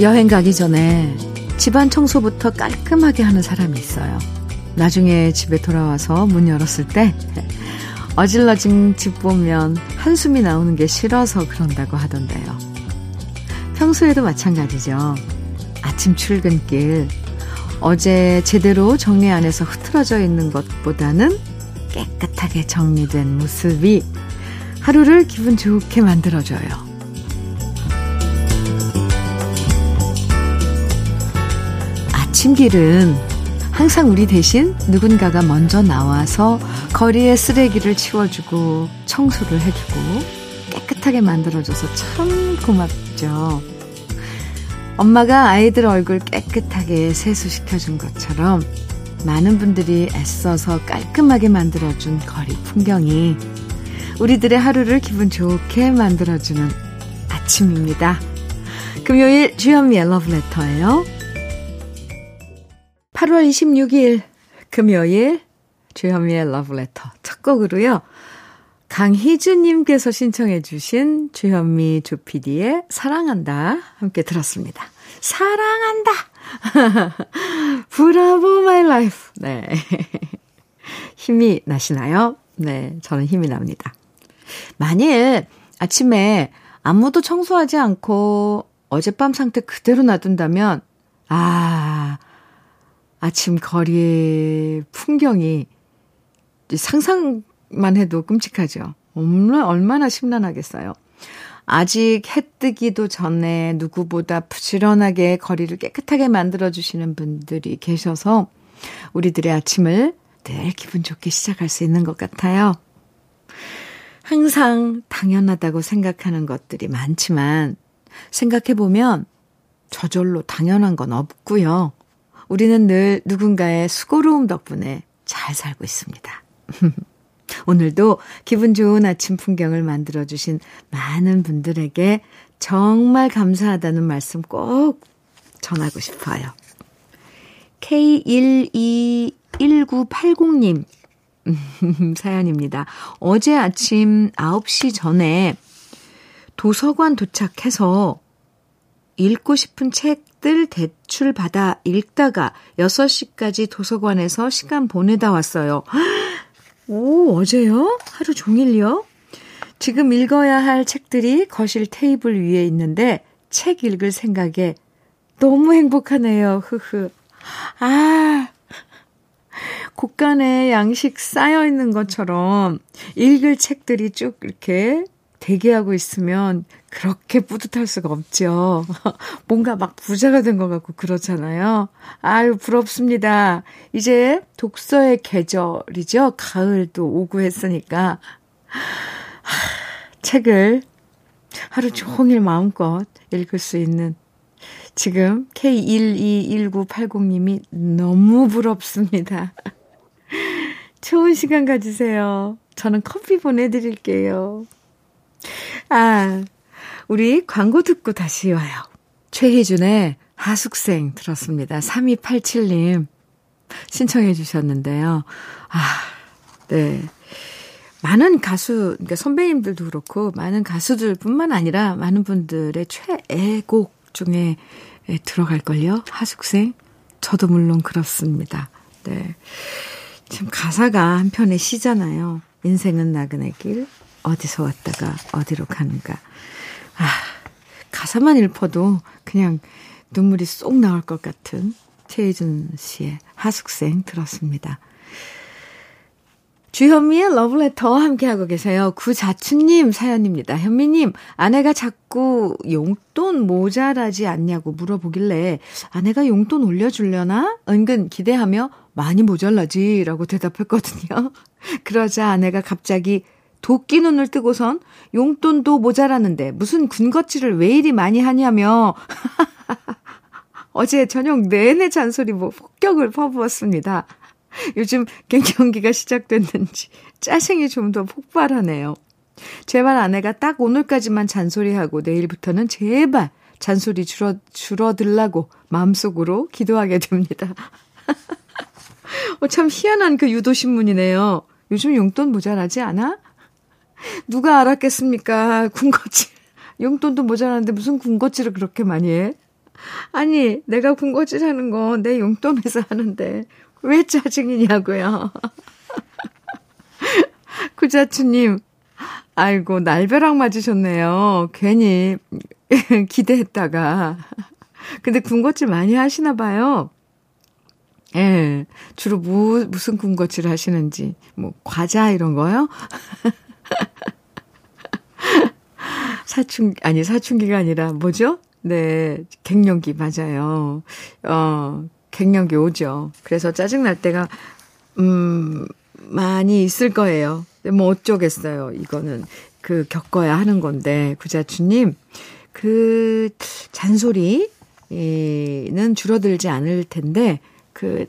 여행 가기 전에 집안 청소부터 깔끔하게 하는 사람이 있어요. 나중에 집에 돌아와서 문 열었을 때 어질러진 집 보면 한숨이 나오는 게 싫어서 그런다고 하던데요. 평소에도 마찬가지죠. 아침 출근길 어제 제대로 정리 안 해서 흐트러져 있는 것보다는 깨끗하게 정리된 모습이 하루를 기분 좋게 만들어줘요. 침길은 항상 우리 대신 누군가가 먼저 나와서 거리의 쓰레기를 치워주고 청소를 해주고 깨끗하게 만들어줘서 참 고맙죠. 엄마가 아이들 얼굴 깨끗하게 세수시켜준 것처럼 많은 분들이 애써서 깔끔하게 만들어준 거리 풍경이 우리들의 하루를 기분 좋게 만들어주는 아침입니다. 금요일 주현미의 러브레터예요. 8월 26일 금요일 주현미의 러브레터 첫 곡으로요. 강희주님께서 신청해 주신 주현미 조피디의 사랑한다 함께 들었습니다. 사랑한다! Bravo my life. 네. 힘이 나시나요? 네, 저는 힘이 납니다. 만일 아침에 아무도 청소하지 않고 어젯밤 상태 그대로 놔둔다면, 아, 아침 거리의 풍경이 상상만 해도 끔찍하죠. 얼마나, 심란하겠어요. 아직 해 뜨기도 전에 누구보다 부지런하게 거리를 깨끗하게 만들어주시는 분들이 계셔서 우리들의 아침을 늘 기분 좋게 시작할 수 있는 것 같아요. 항상 당연하다고 생각하는 것들이 많지만 생각해보면 저절로 당연한 건 없고요. 우리는 늘 누군가의 수고로움 덕분에 잘 살고 있습니다. 오늘도 기분 좋은 아침 풍경을 만들어주신 많은 분들에게 정말 감사하다는 말씀 꼭 전하고 싶어요. K121980님 사연입니다. 어제 아침 9시 전에 도서관 도착해서 읽고 싶은 책 들 대출 받아 읽다가 6시까지 도서관에서 시간 보내다 왔어요. 오, 어제요? 하루 종일요? 지금 읽어야 할 책들이 거실 테이블 위에 있는데 책 읽을 생각에 너무 행복하네요. 흐흐. 아, 곳간에 양식 쌓여 있는 것처럼 읽을 책들이 쭉 이렇게 대기하고 있으면 그렇게 뿌듯할 수가 없죠. 뭔가 막 부자가 된 것 같고 그렇잖아요. 아유, 부럽습니다. 이제 독서의 계절이죠. 가을도 오고 했으니까. 하, 책을 하루 종일 마음껏 읽을 수 있는 지금 K121980님이 너무 부럽습니다. 좋은 시간 가지세요. 저는 커피 보내드릴게요. 아, 우리 광고 듣고 다시 와요. 최희준의 하숙생 들었습니다. 3287님 신청해 주셨는데요. 아, 네. 많은 가수, 그러니까 선배님들도 그렇고, 많은 가수들 뿐만 아니라 많은 분들의 최애곡 중에 들어갈걸요? 하숙생? 저도 물론 그렇습니다. 네. 참 가사가 한편의 시잖아요. 인생은 나그네 길, 어디서 왔다가 어디로 가는가. 아, 가사만 읽어도 그냥 눈물이 쏙 나올 것 같은 최희준 씨의 하숙생 들었습니다. 주현미의 러브레터 함께하고 계세요. 구자춘님 사연입니다. 현미님, 아내가 자꾸 용돈 모자라지 않냐고 물어보길래 아내가 용돈 올려주려나? 은근 기대하며 많이 모자라지 라고 대답했거든요. 그러자 아내가 갑자기 도끼 눈을 뜨고선 용돈도 모자라는데 무슨 군것질을 왜 이리 많이 하냐며 어제 저녁 내내 잔소리 뭐 폭격을 퍼부었습니다. 요즘 갱년기가 시작됐는지 짜증이 좀 더 폭발하네요. 제발 아내가 딱 오늘까지만 잔소리하고 내일부터는 제발 잔소리 줄어, 줄어들라고 마음속으로 기도하게 됩니다. 어, 참 희한한 그 유도신문이네요. 요즘 용돈 모자라지 않아? 누가 알았겠습니까? 군것질. 용돈도 모자라는데 무슨 군것질을 그렇게 많이 해? 아니, 내가 군것질 하는 거 내 용돈에서 하는데 왜 짜증이냐고요. 구자추님, 아이고, 날벼락 맞으셨네요. 괜히 기대했다가. 근데 군것질 많이 하시나 봐요. 예, 주로 무, 무슨 군것질 하시는지. 뭐, 과자 이런 거요? 사춘, 아니, 사춘기가 아니라, 뭐죠? 네, 갱년기, 맞아요. 어, 갱년기 오죠. 그래서 짜증날 때가, 음, 많이 있을 거예요. 뭐 어쩌겠어요. 이거는 그 겪어야 하는 건데, 구자추님, 그 잔소리는 줄어들지 않을 텐데, 그,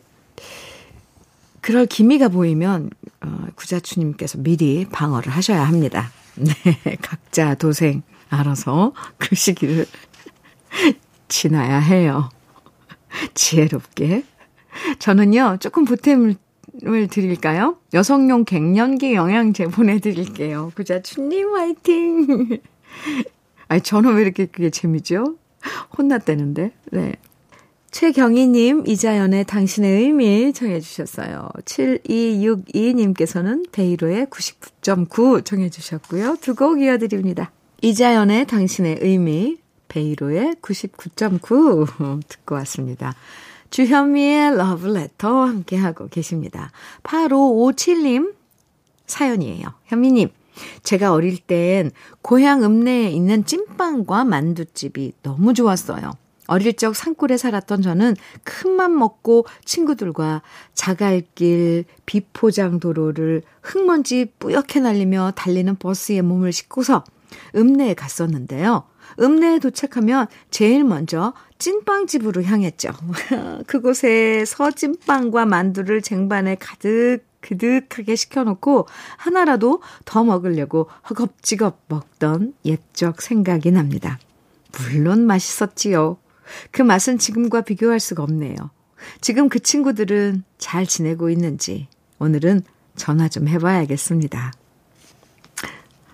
그럴 기미가 보이면, 어, 구자추님께서 미리 방어를 하셔야 합니다. 네, 각자 도생 알아서 그 시기를 지나야 해요. 지혜롭게. 저는요, 조금 보탬을 드릴까요? 여성용 갱년기 영양제 보내드릴게요. 구자춘님 화이팅! 아니, 저는 왜 이렇게 그게 재미죠? 혼났다는데. 네. 최경희님, 이자연의 당신의 의미 정해주셨어요. 7262님께서는 베이로의 99.9 정해주셨고요. 두 곡 이어드립니다. 이자연의 당신의 의미, 베이로의 99.9 듣고 왔습니다. 주현미의 러브레터 함께하고 계십니다. 8557님 사연이에요. 현미님, 제가 어릴 땐 고향 읍내에 있는 찐빵과 만두집이 너무 좋았어요. 어릴 적 산골에 살았던 저는 큰 맘 먹고 친구들과 자갈길, 비포장 도로를 흙먼지 뿌옇게 날리며 달리는 버스에 몸을 싣고서 읍내에 갔었는데요. 읍내에 도착하면 제일 먼저 찐빵집으로 향했죠. 그곳에 서 찐빵과 만두를 쟁반에 가득 그득하게 시켜놓고 하나라도 더 먹으려고 허겁지겁 먹던 옛적 생각이 납니다. 물론 맛있었지요. 그 맛은 지금과 비교할 수가 없네요. 지금 그 친구들은 잘 지내고 있는지 오늘은 전화 좀 해봐야겠습니다.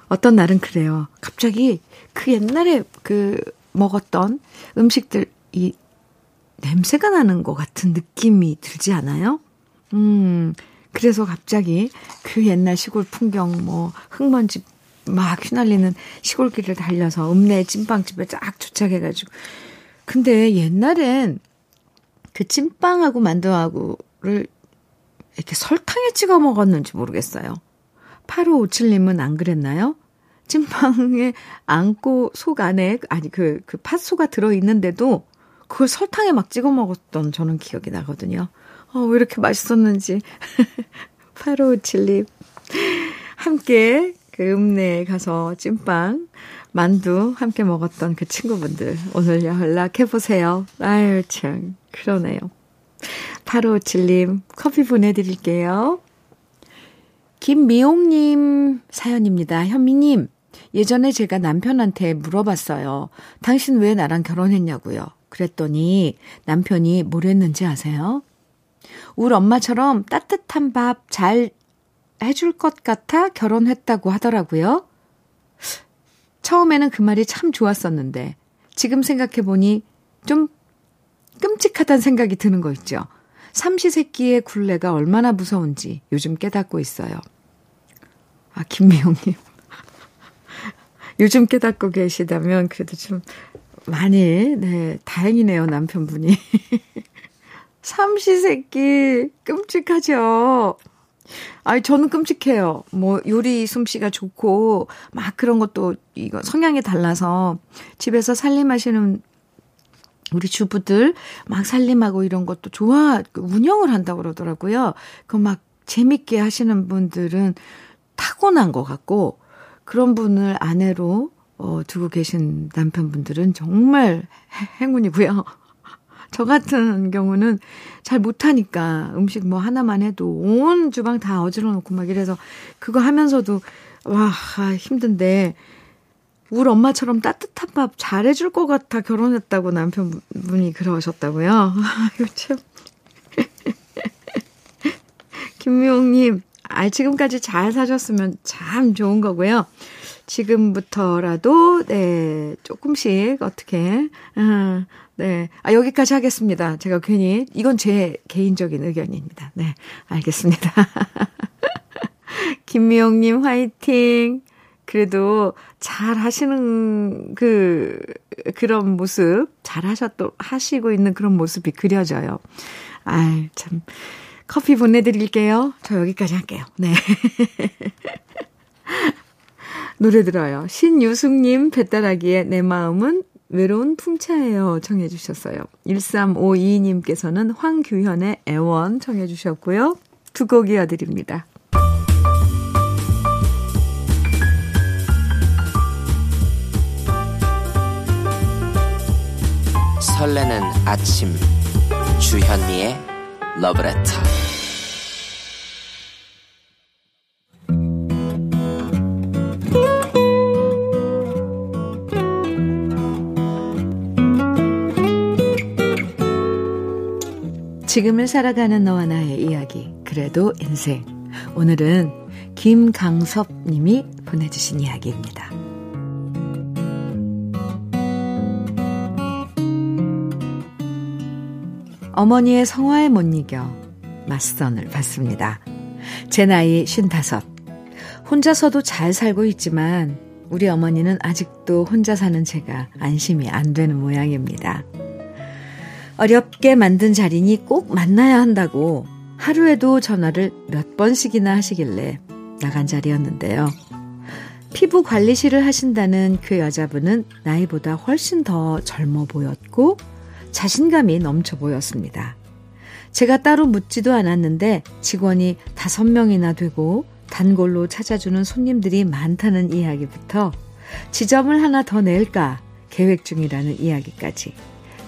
어떤 날은 그래요. 갑자기 그 옛날에 그 먹었던 음식들 이 냄새가 나는 것 같은 느낌이 들지 않아요? 음, 그래서 갑자기 그 옛날 시골 풍경, 뭐, 흙먼지 막 휘날리는 시골길을 달려서 읍내 찐빵집에 쫙 도착해가지고. 근데 옛날엔 그 찐빵하고 만두하고를 이렇게 설탕에 찍어 먹었는지 모르겠어요. 8557님은 안 그랬나요? 찐빵에 안고 속 안에, 아니, 그, 그 팥소가 들어있는데도 그걸 설탕에 막 찍어 먹었던 저는 기억이 나거든요. 어, 왜 이렇게 맛있었는지. 8557님. 함께 그 읍내에 가서 찐빵, 만두 함께 먹었던 그 친구분들 오늘 연락해보세요. 아유, 참, 그러네요. 8557님, 커피 보내드릴게요. 김미옥님 사연입니다. 현미님, 예전에 제가 남편한테 물어봤어요. 당신 왜 나랑 결혼했냐고요. 그랬더니 남편이 뭘 했는지 아세요? 우리 엄마처럼 따뜻한 밥 잘 해줄 것 같아 결혼했다고 하더라고요. 처음에는 그 말이 참 좋았었는데 지금 생각해보니 좀 끔찍하다는 생각이 드는 거 있죠. 삼시세끼의 굴레가 얼마나 무서운지 요즘 깨닫고 있어요. 아, 김미영님. 요즘 깨닫고 계시다면 그래도 좀 많이, 네, 다행이네요, 남편분이. 삼시세끼, 끔찍하죠? 아니, 저는 끔찍해요. 뭐, 요리 솜씨가 좋고, 막 그런 것도, 이거 성향이 달라서, 집에서 살림하시는 우리 주부들 막 살림하고 이런 것도 좋아, 운영을 한다고 그러더라고요. 그 막 재밌게 하시는 분들은 타고난 것 같고, 그런 분을 아내로 어, 두고 계신 남편분들은 정말 행운이고요. 저 같은 경우는 잘 못하니까 음식 뭐 하나만 해도 온 주방 다 어지러 놓고 막 이래서 그거 하면서도 와 힘든데 우리 엄마처럼 따뜻한 밥 잘해줄 것 같아 결혼했다고 남편분이 그러셨다고요. 아유 참. 김미용님, 아, 지금까지 잘 사셨으면 참 좋은 거고요. 지금부터라도, 네, 조금씩 어떻게, 아, 네. 아, 여기까지 하겠습니다. 제가 괜히, 이건 제 개인적인 의견입니다. 네, 알겠습니다. 김미영님 화이팅! 그래도 잘 하시는 그, 그런 모습, 잘 하셨도, 하시고 있는 그런 모습이 그려져요. 아이, 참. 커피 보내드릴게요. 저 여기까지 할게요. 네. 노래 들어요. 신유숙님 배따라기의 내 마음은 외로운 풍차예요. 청해 주셨어요. 1352님께서는 황규현의 애원 청해 주셨고요. 두 곡 이어드립니다. 설레는 아침 주현미의 러브레터 지금을 살아가는 너와 나의 이야기 그래도 인생 오늘은 김강섭 님이 보내주신 이야기입니다. 어머니의 성화에 못 이겨 맞선을 받습니다. 제 나이 55. 혼자서도 잘 살고 있지만 우리 어머니는 아직도 혼자 사는 제가 안심이 안 되는 모양입니다. 어렵게 만든 자리니 꼭 만나야 한다고 하루에도 전화를 몇 번씩이나 하시길래 나간 자리였는데요. 피부 관리실을 하신다는 그 여자분은 나이보다 훨씬 더 젊어 보였고 자신감이 넘쳐 보였습니다. 제가 따로 묻지도 않았는데 직원이 다섯 명이나 되고 단골로 찾아주는 손님들이 많다는 이야기부터 지점을 하나 더 낼까 계획 중이라는 이야기까지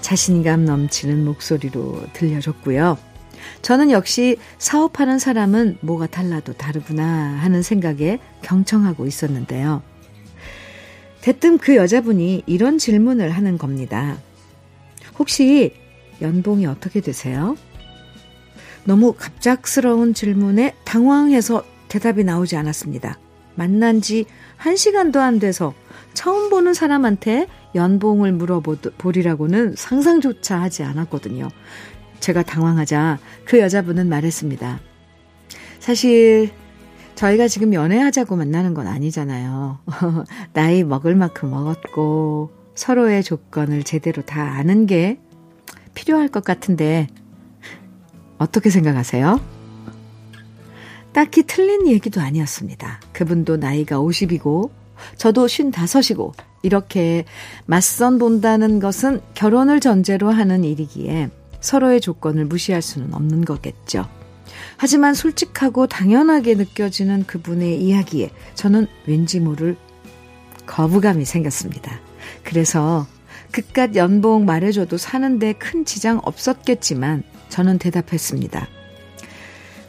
자신감 넘치는 목소리로 들려줬고요. 저는 역시 사업하는 사람은 뭐가 달라도 다르구나 하는 생각에 경청하고 있었는데요. 대뜸 그 여자분이 이런 질문을 하는 겁니다. 혹시 연봉이 어떻게 되세요? 너무 갑작스러운 질문에 당황해서 대답이 나오지 않았습니다. 만난 지한 시간도 안 돼서 처음 보는 사람한테 연봉을 물어보리라고는 상상조차 하지 않았거든요. 제가 당황하자 그 여자분은 말했습니다. 사실 저희가 지금 연애하자고 만나는 건 아니잖아요. 나이 먹을 만큼 먹었고 서로의 조건을 제대로 다 아는 게 필요할 것 같은데 어떻게 생각하세요? 딱히 틀린 얘기도 아니었습니다. 그분도 나이가 50이고 저도 55이고 이렇게 맞선 본다는 것은 결혼을 전제로 하는 일이기에 서로의 조건을 무시할 수는 없는 거겠죠. 하지만 솔직하고 당연하게 느껴지는 그분의 이야기에 저는 왠지 모를 거부감이 생겼습니다. 그래서 그깟 연봉 말해줘도 사는데 큰 지장 없었겠지만 저는 대답했습니다.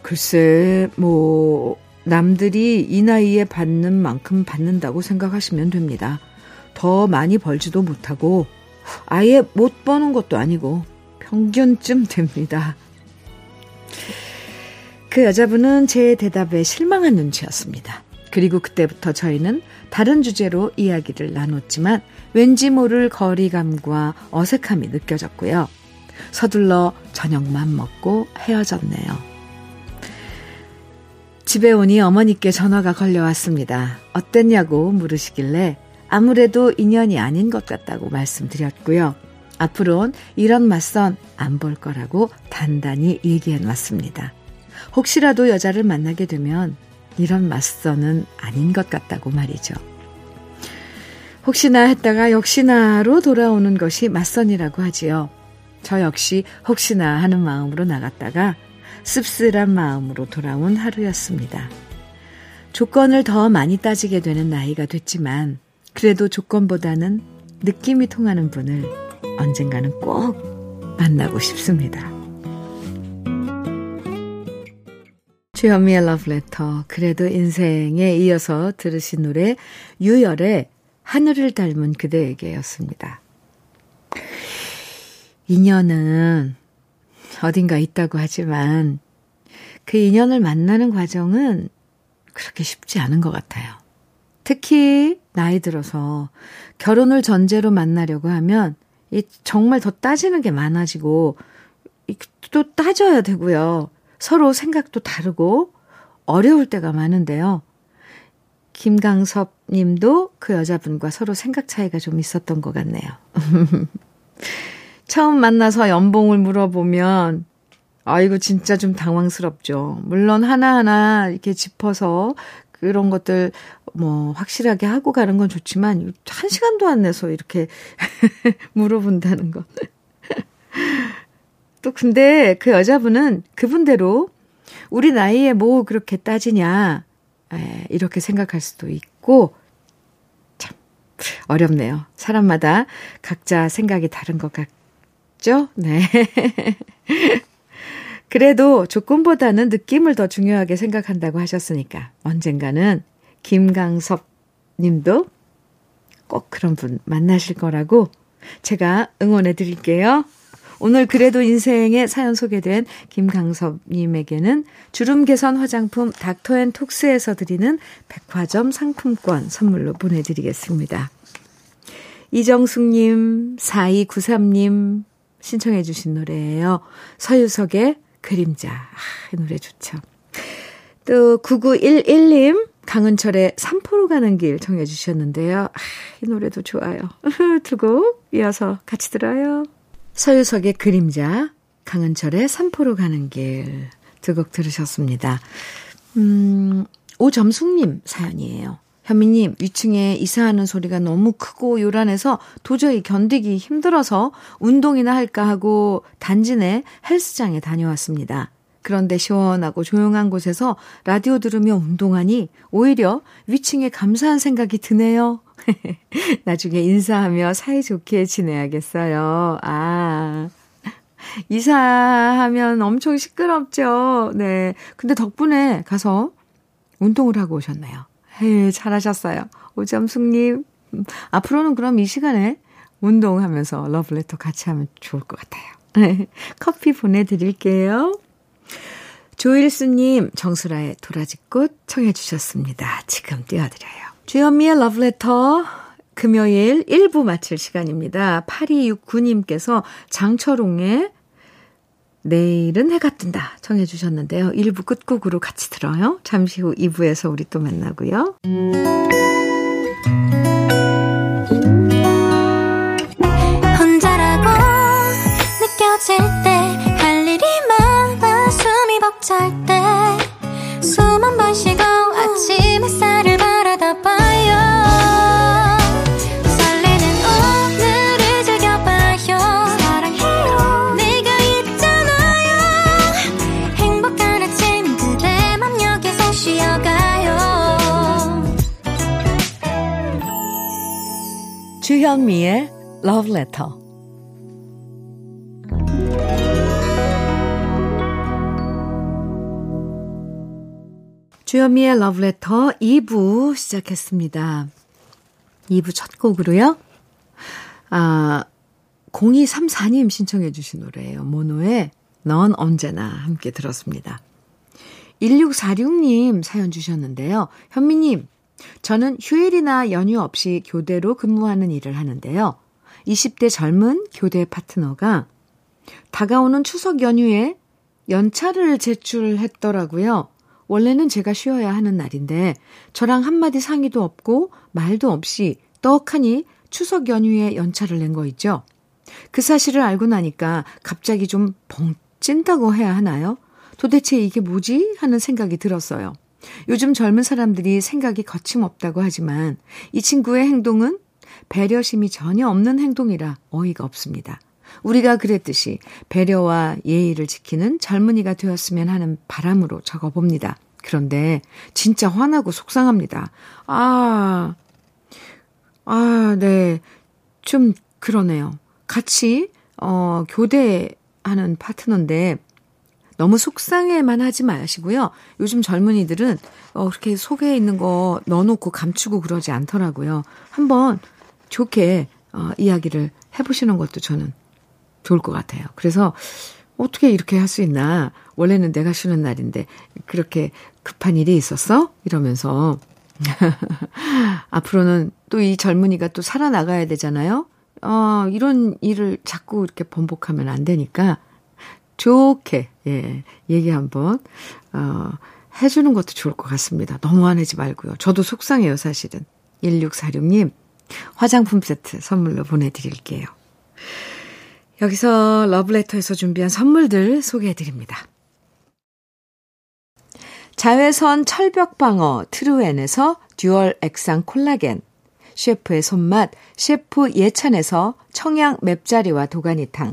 글쎄, 뭐, 남들이 이 나이에 받는 만큼 받는다고 생각하시면 됩니다. 더 많이 벌지도 못하고, 아예 못 버는 것도 아니고, 평균쯤 됩니다. 그 여자분은 제 대답에 실망한 눈치였습니다. 그리고 그때부터 저희는 다른 주제로 이야기를 나눴지만 왠지 모를 거리감과 어색함이 느껴졌고요. 서둘러 저녁만 먹고 헤어졌네요. 집에 오니 어머니께 전화가 걸려왔습니다. 어땠냐고 물으시길래 아무래도 인연이 아닌 것 같다고 말씀드렸고요. 앞으론 이런 맞선 안 볼 거라고 단단히 얘기해 놨습니다. 혹시라도 여자를 만나게 되면 이런 맞선은 아닌 것 같다고 말이죠. 혹시나 했다가 역시나로 돌아오는 것이 맞선이라고 하지요. 저 역시 혹시나 하는 마음으로 나갔다가 씁쓸한 마음으로 돌아온 하루였습니다. 조건을 더 많이 따지게 되는 나이가 됐지만 그래도 조건보다는 느낌이 통하는 분을 언젠가는 꼭 만나고 싶습니다. 주현미의 러브레터 그래도 인생에 이어서 들으신 노래 유열의 하늘을 닮은 그대에게였습니다. 인연은 어딘가 있다고 하지만 그 인연을 만나는 과정은 그렇게 쉽지 않은 것 같아요. 특히 나이 들어서 결혼을 전제로 만나려고 하면 이 정말 더 따지는 게 많아지고 또 따져야 되고요. 서로 생각도 다르고 어려울 때가 많은데요. 김강섭 님도 그 여자분과 서로 생각 차이가 좀 있었던 것 같네요. 처음 만나서 연봉을 물어보면 아이고 진짜 좀 당황스럽죠. 물론 하나하나 이렇게 짚어서 그런 것들 뭐 확실하게 하고 가는 건 좋지만 한 시간도 안 내서 이렇게 물어본다는 건. 또 근데 그 여자분은 그분대로 우리 나이에 뭐 그렇게 따지냐 에, 이렇게 생각할 수도 있고 참 어렵네요. 사람마다 각자 생각이 다른 것 같 죠? 네. 그래도 조건보다는 느낌을 더 중요하게 생각한다고 하셨으니까 언젠가는 김강섭 님도 꼭 그런 분 만나실 거라고 제가 응원해 드릴게요. 오늘 그래도 인생의 사연 소개된 김강섭 님에게는 주름 개선 화장품 닥터앤톡스에서 드리는 백화점 상품권 선물로 보내 드리겠습니다. 이정숙 님, 4293님 신청해 주신 노래예요. 서유석의 그림자. 아, 이 노래 좋죠. 또 9911님 강은철의 삼포로 가는 길 정해 주셨는데요. 아, 이 노래도 좋아요. 두 곡 이어서 같이 들어요. 서유석의 그림자, 강은철의 삼포로 가는 길 두 곡 들으셨습니다. 음, 오점숙님 사연이에요. 현미님, 위층에 이사하는 소리가 너무 크고 요란해서 도저히 견디기 힘들어서 운동이나 할까 하고 단지 내 헬스장에 다녀왔습니다. 그런데 시원하고 조용한 곳에서 라디오 들으며 운동하니 오히려 위층에 감사한 생각이 드네요. 나중에 인사하며 사이좋게 지내야겠어요. 아. 이사하면 엄청 시끄럽죠. 네. 근데 덕분에 가서 운동을 하고 오셨네요. 에 잘하셨어요. 오점숙님. 음, 앞으로는 그럼 이 시간에 운동하면서 러브레터 같이 하면 좋을 것 같아요. 커피 보내드릴게요. 조일수님, 정수라의 도라지꽃 청해주셨습니다. 지금 띄워드려요. 주현미의 러브레터 금요일 1부 마칠 시간입니다. 8269님께서 장철웅의 내일은 해가 뜬다 청해 주셨는데요. 1부 끝곡으로 같이 들어요. 잠시 후 2부에서 우리 또 만나고요. 혼자라고 느껴질 때 할 일이 많아 숨이 벅찰 때 숨 한 번 쉬고 아침 햇살을 주현미의 Love Letter. 주현미의 Love Letter 2부 시작했습니다. 2부 첫 곡으로요. 아, 0234님 신청해 주신 노래예요. 모노의 넌 언제나 함께 들었습니다. 1646님 사연 주셨는데요. 현미님, 저는 휴일이나 연휴 없이 교대로 근무하는 일을 하는데요. 20대 젊은 교대 파트너가 다가오는 추석 연휴에 연차를 제출했더라고요. 원래는 제가 쉬어야 하는 날인데 저랑 한마디 상의도 없고 말도 없이 떡하니 추석 연휴에 연차를 낸 거 있죠. 그 사실을 알고 나니까 갑자기 좀 벙 찐다고 해야 하나요? 도대체 이게 뭐지? 하는 생각이 들었어요. 요즘 젊은 사람들이 생각이 거침없다고 하지만 이 친구의 행동은 배려심이 전혀 없는 행동이라 어이가 없습니다. 우리가 그랬듯이 배려와 예의를 지키는 젊은이가 되었으면 하는 바람으로 적어봅니다. 그런데 진짜 화나고 속상합니다. 아, 아, 네. 좀 그러네요. 같이, 어, 교대하는 파트너인데 너무 속상해만 하지 마시고요. 요즘 젊은이들은 어, 그렇게 속에 있는 거 넣어놓고 감추고 그러지 않더라고요. 한번 좋게 어, 이야기를 해보시는 것도 저는 좋을 것 같아요. 그래서 어떻게 이렇게 할 수 있나? 원래는 내가 쉬는 날인데 그렇게 급한 일이 있었어? 이러면서 앞으로는 또 이 젊은이가 또 살아나가야 되잖아요? 어, 이런 일을 자꾸 이렇게 번복하면 안 되니까 좋게, 예, 얘기 한번, 어, 해주는 것도 좋을 것 같습니다. 너무 화내지 말고요. 저도 속상해요, 사실은. 1646님, 화장품 세트 선물로 보내드릴게요. 여기서 러브레터에서 준비한 선물들 소개해드립니다. 자외선 철벽방어 트루엔에서 듀얼 액상 콜라겐, 셰프의 손맛 셰프 예찬에서 청양 맵자리와 도가니탕,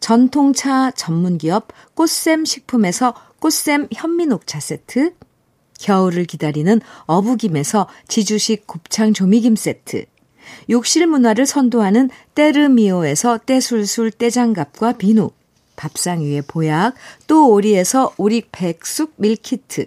전통차 전문기업 꽃샘 식품에서 꽃샘 현미녹차 세트, 겨울을 기다리는 어부김에서 지주식 곱창 조미김 세트, 욕실 문화를 선도하는 때르미오에서 떼술술 떼장갑과 비누, 밥상 위에 보약, 또 오리에서 오리 백숙 밀키트,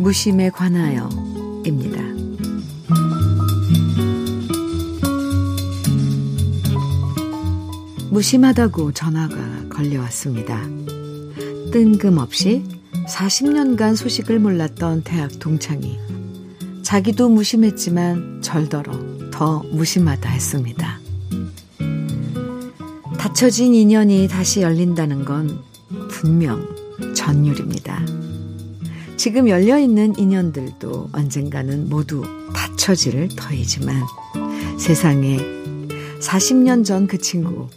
무심에 관하여 입니다. 무심하다고 전화가 걸려왔습니다. 뜬금없이 40년간 소식을 몰랐던 대학 동창이 자기도 무심했지만 절더러 더 무심하다 했습니다. 닫혀진 인연이 다시 열린다는 건 분명 전율입니다. 지금 열려있는 인연들도 언젠가는 모두 닫혀질 터이지만 세상에 40년 전 그 친구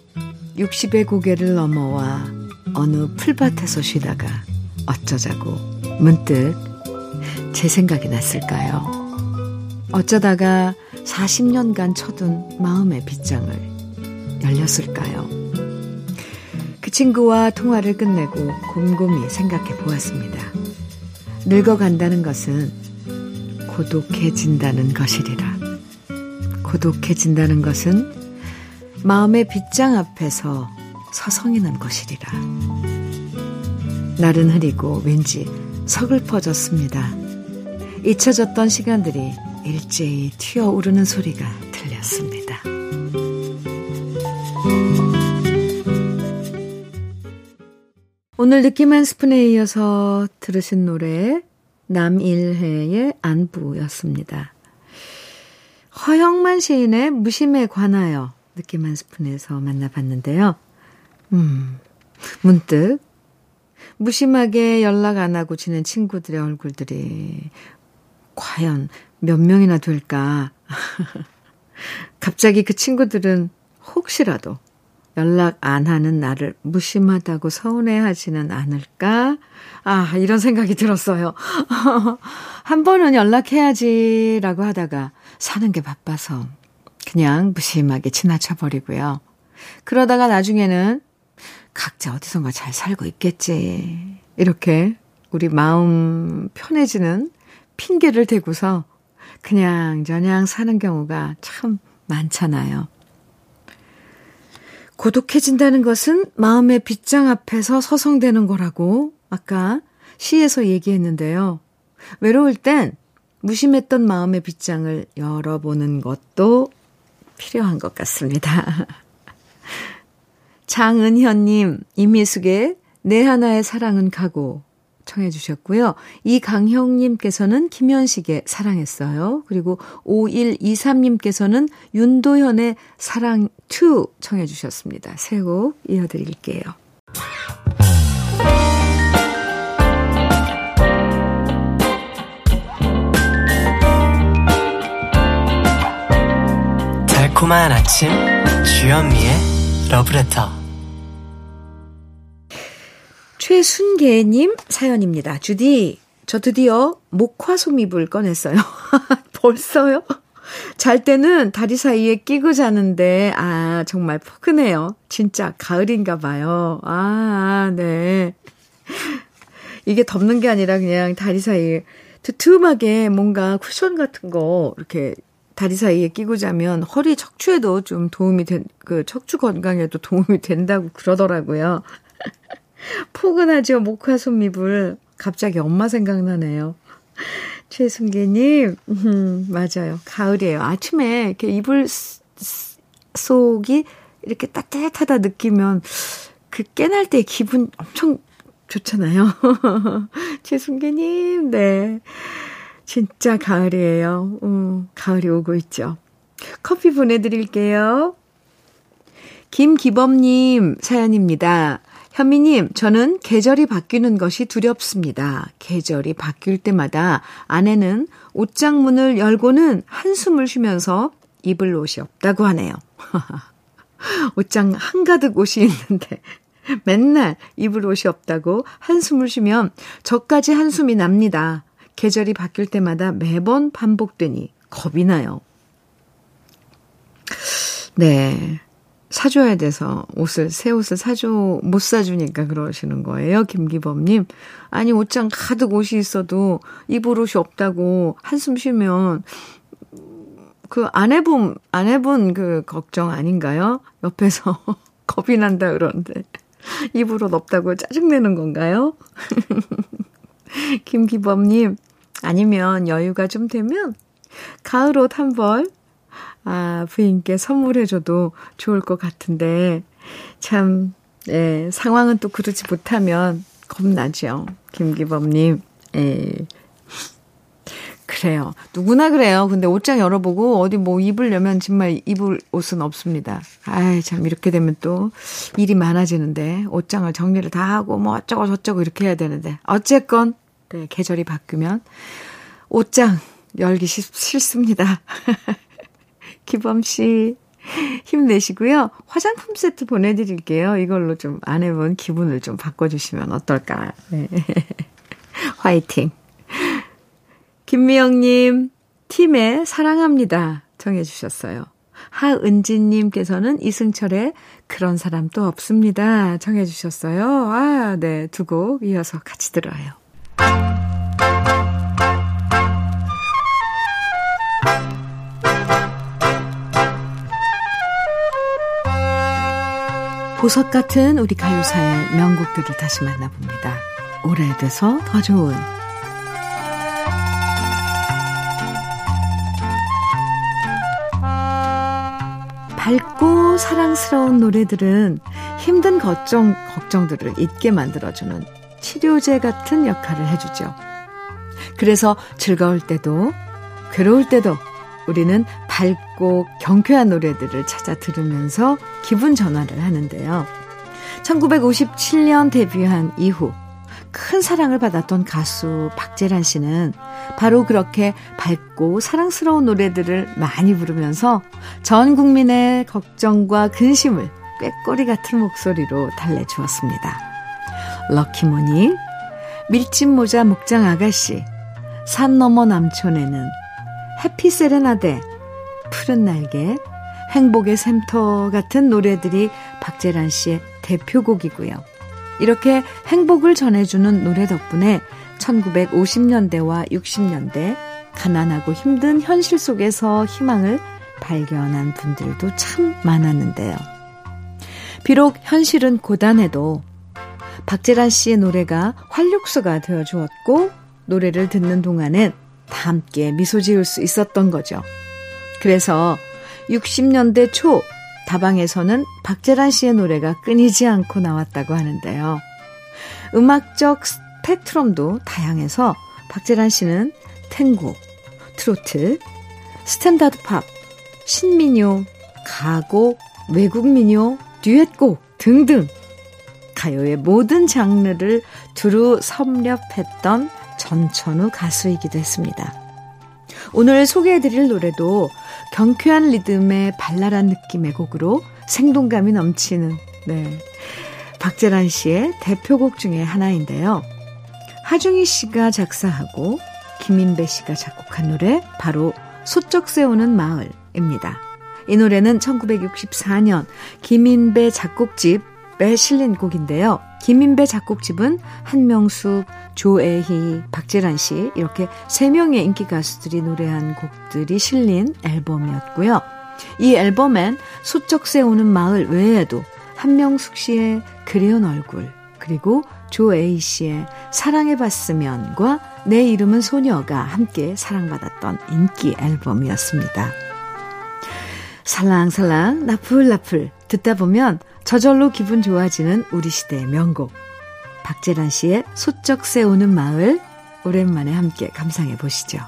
60의 고개를 넘어와 어느 풀밭에서 쉬다가 어쩌자고 문득 제 생각이 났을까요? 어쩌다가 40년간 쳐둔 마음의 빗장을 열렸을까요? 그 친구와 통화를 끝내고 곰곰이 생각해 보았습니다. 늙어간다는 것은 고독해진다는 것이리라. 고독해진다는 것은 마음의 빗장 앞에서 서성이는 것이리라. 날은 흐리고 왠지 서글퍼졌습니다. 잊혀졌던 시간들이 일제히 튀어오르는 소리가 들렸습니다. 오늘 느낌 한 스푼에 이어서 들으신 노래 남일해의 안부였습니다. 허영만 시인의 무심에 관하여 느낌 한 스푼에서 만나봤는데요. 음, 문득 무심하게 연락 안 하고 지낸 친구들의 얼굴들이 과연 몇 명이나 될까? 갑자기 그 친구들은 혹시라도 연락 안 하는 나를 무심하다고 서운해 하지는 않을까? 아, 이런 생각이 들었어요. 한 번은 연락해야지라고 하다가 사는 게 바빠서 그냥 무심하게 지나쳐 버리고요. 그러다가 나중에는 각자 어디선가 잘 살고 있겠지. 이렇게 우리 마음 편해지는 핑계를 대고서 그냥 저냥 사는 경우가 참 많잖아요. 고독해진다는 것은 마음의 빗장 앞에서 서성대는 거라고 아까 시에서 얘기했는데요. 외로울 땐 무심했던 마음의 빗장을 열어보는 것도 필요한 것 같습니다. 장은현님, 이미숙의 내 하나의 사랑은 가고 청해 주셨고요. 이강형님께서는 김현식의 사랑했어요. 그리고 5123님께서는 윤도현의 사랑 2 청해 주셨습니다. 새곡 이어드릴게요. 달콤한 아침 주현미의 러브레터 최순계님 사연입니다. 주디, 저 드디어 목화소미불 꺼냈어요. 벌써요? 잘 때는 다리 사이에 끼고 자는데, 아, 정말 포근해요. 진짜 가을인가 봐요. 아, 네. 이게 덮는 게 아니라 그냥 다리 사이에 두툼하게 뭔가 쿠션 같은 거 이렇게 다리 사이에 끼고 자면 허리 척추에도 좀 도움이 된, 그 척추 건강에도 도움이 된다고 그러더라고요. 포근하죠. 목화 손미불. 갑자기 엄마 생각나네요. 최승기님, 음, 맞아요. 가을이에요. 아침에 이렇게 이불 속이 이렇게 따뜻하다 느끼면 그 깨날 때 기분 엄청 좋잖아요. 최승기님, 네. 진짜 가을이에요. 음, 가을이 오고 있죠. 커피 보내드릴게요. 김기범님 사연입니다. 현미님, 저는 계절이 바뀌는 것이 두렵습니다. 계절이 바뀔 때마다 아내는 옷장 문을 열고는 한숨을 쉬면서 입을 옷이 없다고 하네요. 옷장 한가득 옷이 있는데 맨날 입을 옷이 없다고 한숨을 쉬면 저까지 한숨이 납니다. 계절이 바뀔 때마다 매번 반복되니 겁이 나요. 네. 사줘야 돼서 옷을, 새 옷을 사줘, 못 사주니까 그러시는 거예요. 김기범님. 아니, 옷장 가득 옷이 있어도 입을 옷이 없다고 한숨 쉬면 그 안 해본, 안 해본 그 걱정 아닌가요? 옆에서 겁이 난다 그러는데. 입을 옷 없다고 짜증내는 건가요? 김기범님, 아니면 여유가 좀 되면 가을 옷 한 벌 아, 부인께 선물해줘도 좋을 것 같은데, 참, 예, 상황은 또 그러지 못하면 겁나죠. 김기범님, 예. 그래요. 누구나 그래요. 근데 옷장 열어보고 어디 뭐 입으려면 정말 입을 옷은 없습니다. 아이, 참, 이렇게 되면 또 일이 많아지는데, 옷장을 정리를 다 하고 뭐 어쩌고 저쩌고 이렇게 해야 되는데, 어쨌건, 네, 계절이 바뀌면, 옷장 열기 싫, 싫습니다. 기범 씨, 힘내시고요. 화장품 세트 보내드릴게요. 이걸로 좀 아내분 기분을 좀 바꿔주시면 어떨까. 네. 화이팅. 김미영님, 팀에 사랑합니다. 정해주셨어요. 하은지님께서는 이승철의 그런 사람 도 없습니다. 정해주셨어요. 아, 네. 두 곡 이어서 같이 들어요. 보석 같은 우리 가요사의 명곡들을 다시 만나봅니다. 오래돼서 더 좋은 밝고 사랑스러운 노래들은 힘든 걱정, 걱정들을 잊게 만들어주는 치료제 같은 역할을 해주죠. 그래서 즐거울 때도, 괴로울 때도 우리는 밝고 경쾌한 노래들을 찾아 들으면서 기분 전환을 하는데요. 1957년 데뷔한 이후 큰 사랑을 받았던 가수 박재란 씨는 바로 그렇게 밝고 사랑스러운 노래들을 많이 부르면서 전 국민의 걱정과 근심을 꾀꼬리 같은 목소리로 달래주었습니다. 럭키모니, 밀짚 모자 목장 아가씨, 산 너머 남촌에는 해피 세레나데, 푸른 날개, 행복의 샘터 같은 노래들이 박재란 씨의 대표곡이고요. 이렇게 행복을 전해주는 노래 덕분에 1950년대와 60년대 가난하고 힘든 현실 속에서 희망을 발견한 분들도 참 많았는데요. 비록 현실은 고단해도 박재란 씨의 노래가 활력소가 되어 주었고 노래를 듣는 동안엔 다 함께 미소 지을 수 있었던 거죠. 그래서 60년대 초 다방에서는 박재란 씨의 노래가 끊이지 않고 나왔다고 하는데요. 음악적 스펙트럼도 다양해서 박재란 씨는 탱고, 트로트, 스탠다드 팝, 신민요, 가곡, 외국 민요, 듀엣곡 등등 가요의 모든 장르를 두루 섭렵했던 전천후 가수이기도 했습니다. 오늘 소개해드릴 노래도 경쾌한 리듬의 발랄한 느낌의 곡으로 생동감이 넘치는 네 박재란 씨의 대표곡 중에 하나인데요. 하중희 씨가 작사하고 김인배 씨가 작곡한 노래 바로 소쩍 세우는 마을입니다. 이 노래는 1964년 김인배 작곡집 에 실린 곡인데요. 김인배 작곡집은 한명숙, 조애희, 박재란 씨 이렇게 세 명의 인기 가수들이 노래한 곡들이 실린 앨범이었고요. 이 앨범엔 소쩍 세우는 마을 외에도 한명숙 씨의 그리운 얼굴 그리고 조에이 씨의 사랑해봤으면과 내 이름은 소녀가 함께 사랑받았던 인기 앨범이었습니다. 살랑살랑 나풀나풀 듣다 보면 저절로 기분 좋아지는 우리 시대의 명곡 박재란 씨의 소쩍 세우는 마을 오랜만에 함께 감상해 보시죠.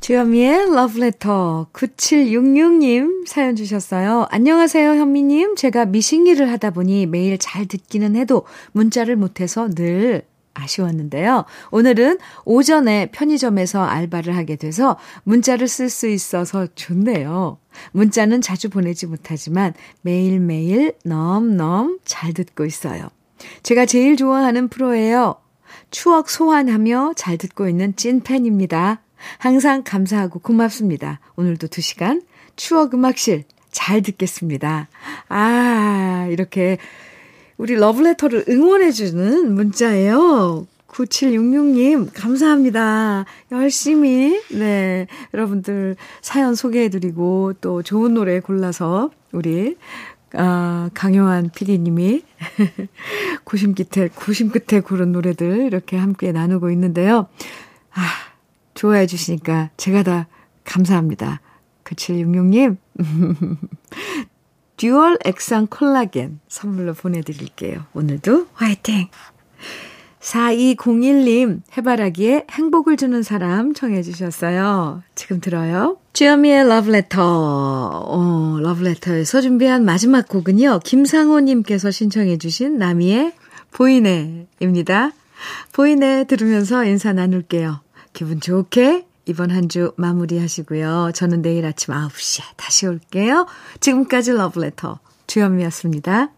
주현미의 러브레터 9766님 사연 주셨어요. 안녕하세요 현미님. 제가 미싱일을 하다 보니 매일 잘 듣기는 해도 문자를 못해서 늘 아쉬웠는데요. 오늘은 오전에 편의점에서 알바를 하게 돼서 문자를 쓸 수 있어서 좋네요. 문자는 자주 보내지 못하지만 매일매일 넘넘 잘 듣고 있어요. 제가 제일 좋아하는 프로예요. 추억 소환하며 잘 듣고 있는 찐팬입니다. 항상 감사하고 고맙습니다. 오늘도 2시간 추억 음악실 잘 듣겠습니다. 아, 이렇게 우리 러브레터를 응원해주는 문자예요. 9766님, 감사합니다. 열심히, 네, 여러분들 사연 소개해드리고 또 좋은 노래 골라서 우리, 아, 강요한 PD님이 구심 끝에, 구심 끝에 고른 노래들 이렇게 함께 나누고 있는데요. 아, 좋아해 주시니까 제가 다 감사합니다. 9766님. 듀얼 액상 콜라겐 선물로 보내드릴게요. 오늘도 화이팅! 4201님, 해바라기에 행복을 주는 사람 청해주셨어요. 지금 들어요. 주여미의 러브레터, 어, 러브레터에서 준비한 마지막 곡은요, 김상호님께서 신청해주신 나미의 보이네입니다. 보이네 들으면서 인사 나눌게요. 기분 좋게 이번 한 주 마무리 하시고요. 저는 내일 아침 9시에 다시 올게요. 지금까지 러브레터 주현미였습니다.